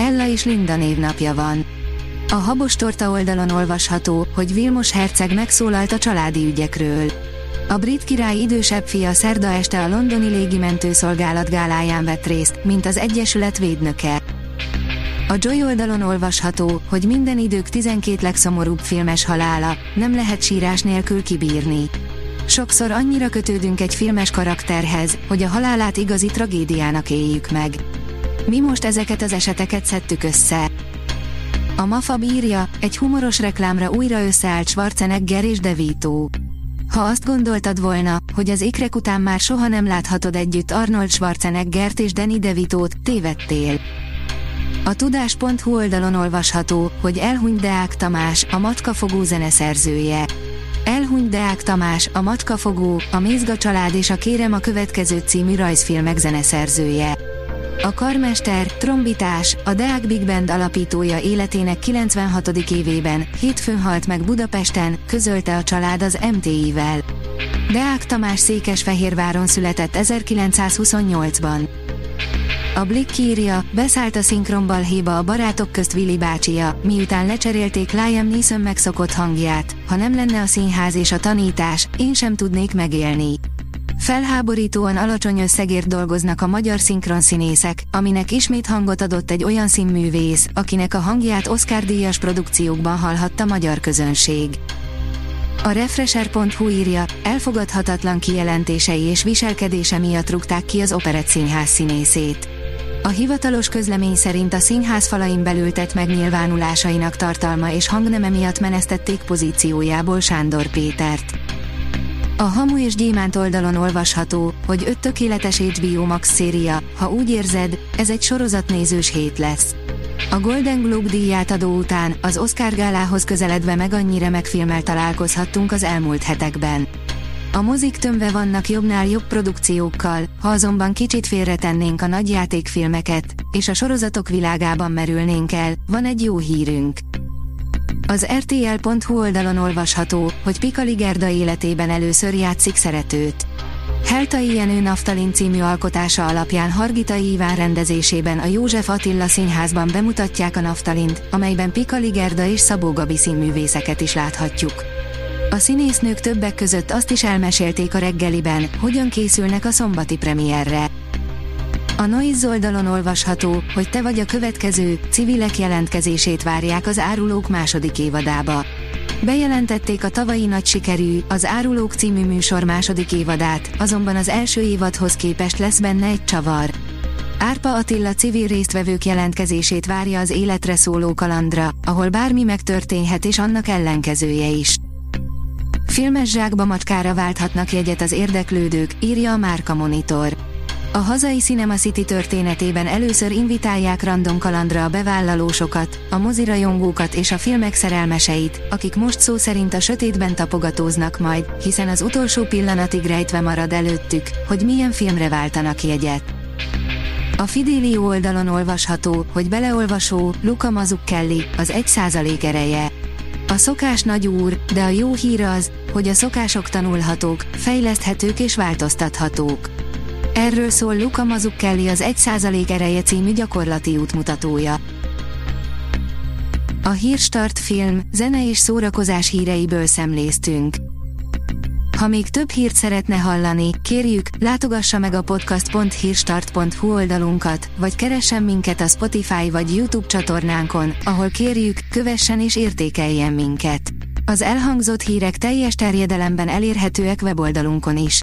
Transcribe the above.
Ella és Linda névnapja van. A Habos Torta oldalon olvasható, hogy Vilmos herceg megszólalt a családi ügyekről. A brit király idősebb fia szerda este a londoni légimentőszolgálat gáláján vett részt, mint az Egyesület védnöke. A Joy oldalon olvasható, hogy minden idők 12 legszomorúbb filmes halála, nem lehet sírás nélkül kibírni. Sokszor annyira kötődünk egy filmes karakterhez, hogy a halálát igazi tragédiának éljük meg. Mi most ezeket az eseteket szedtük össze. A Mafab írja, egy humoros reklámra újra összeállt Schwarzenegger és DeVito. Ha azt gondoltad volna, hogy az ikrek után már soha nem láthatod együtt Arnold Schwarzeneggert és Danny DeVito-t, tévedtél. A tudás.hu oldalon olvasható, hogy elhunyt Deák Tamás, a matkafogó zeneszerzője. Elhunyt Deák Tamás, a matkafogó, a Mézga család és a Kérem a következő című rajzfilmek zeneszerzője. A karmester, trombitás, a Deák Big Band alapítója életének 96. évében, hétfőn halt meg Budapesten, közölte a család az MTI-vel. Deák Tamás Székesfehérváron született 1928-ban. A Blick írja, beszállt a szinkronbalhéba a barátok közt Willy bácsia, miután lecserélték Liam Neeson megszokott hangját, ha nem lenne a színház és a tanítás, én sem tudnék megélni. Felháborítóan alacsony összegért dolgoznak a magyar szinkronszínészek, aminek ismét hangot adott egy olyan színművész, akinek a hangját Oscar-díjas produkciókban hallhatta magyar közönség. A Refresher.hu írja, elfogadhatatlan kijelentései és viselkedése miatt rúgták ki az Operett Színház színészét. A hivatalos közlemény szerint a színház falain belül tett megnyilvánulásainak tartalma és hangneme miatt menesztették pozíciójából Sándor Pétert. A Hamu és Gyémánt oldalon olvasható, hogy öt tökéletes HBO Max széria, ha úgy érzed, ez egy sorozatnézős hét lesz. A Golden Globe díját adó után, az Oscar gálához közeledve meg annyira megfilmel találkozhattunk az elmúlt hetekben. A mozik tömve vannak jobbnál jobb produkciókkal, ha azonban kicsit félretennénk a nagy játékfilmeket, és a sorozatok világában merülnénk el, van egy jó hírünk. Az RTL.hu oldalon olvasható, hogy Pikali Gerda életében először játszik szeretőt. Heltai Jenő Naftalin című alkotása alapján Hargitai Iván rendezésében a József Attila színházban bemutatják a Naftalint, amelyben Pikali Gerda és Szabó Gabi színművészeket is láthatjuk. A színésznők többek között azt is elmesélték a reggeliben, hogyan készülnek a szombati premierre. A Noiz oldalon olvasható, hogy te vagy a következő, civilek jelentkezését várják az Árulók második évadába. Bejelentették a tavalyi nagy sikerű, az Árulók című műsor második évadát, azonban az első évadhoz képest lesz benne egy csavar. Árpa Attila civil résztvevők jelentkezését várja az életre szóló kalandra, ahol bármi megtörténhet és annak ellenkezője is. Filmes zsákba macskára válthatnak jegyet az érdeklődők, írja a Márka Monitor. A hazai Cinema City történetében először invitálják random kalandra a bevállalósokat, a mozirajongókat és a filmek szerelmeseit, akik most szó szerint a sötétben tapogatóznak majd, hiszen az utolsó pillanatig rejtve marad előttük, hogy milyen filmre váltanak jegyet. A Fidelio oldalon olvasható, hogy beleolvasó, Luca Mazzucchelli, az 1% ereje. A szokás nagy úr, de a jó hír az, hogy a szokások tanulhatók, fejleszthetők és változtathatók. Erről szól Luca Mazzucchelli az 1% ereje című gyakorlati útmutatója. A Hírstart film, zene és szórakozás híreiből szemléztünk. Ha még több hírt szeretne hallani, kérjük, látogassa meg a podcast.hírstart.hu oldalunkat, vagy keressen minket a Spotify vagy YouTube csatornánkon, ahol kérjük, kövessen és értékeljen minket. Az elhangzott hírek teljes terjedelemben elérhetőek weboldalunkon is.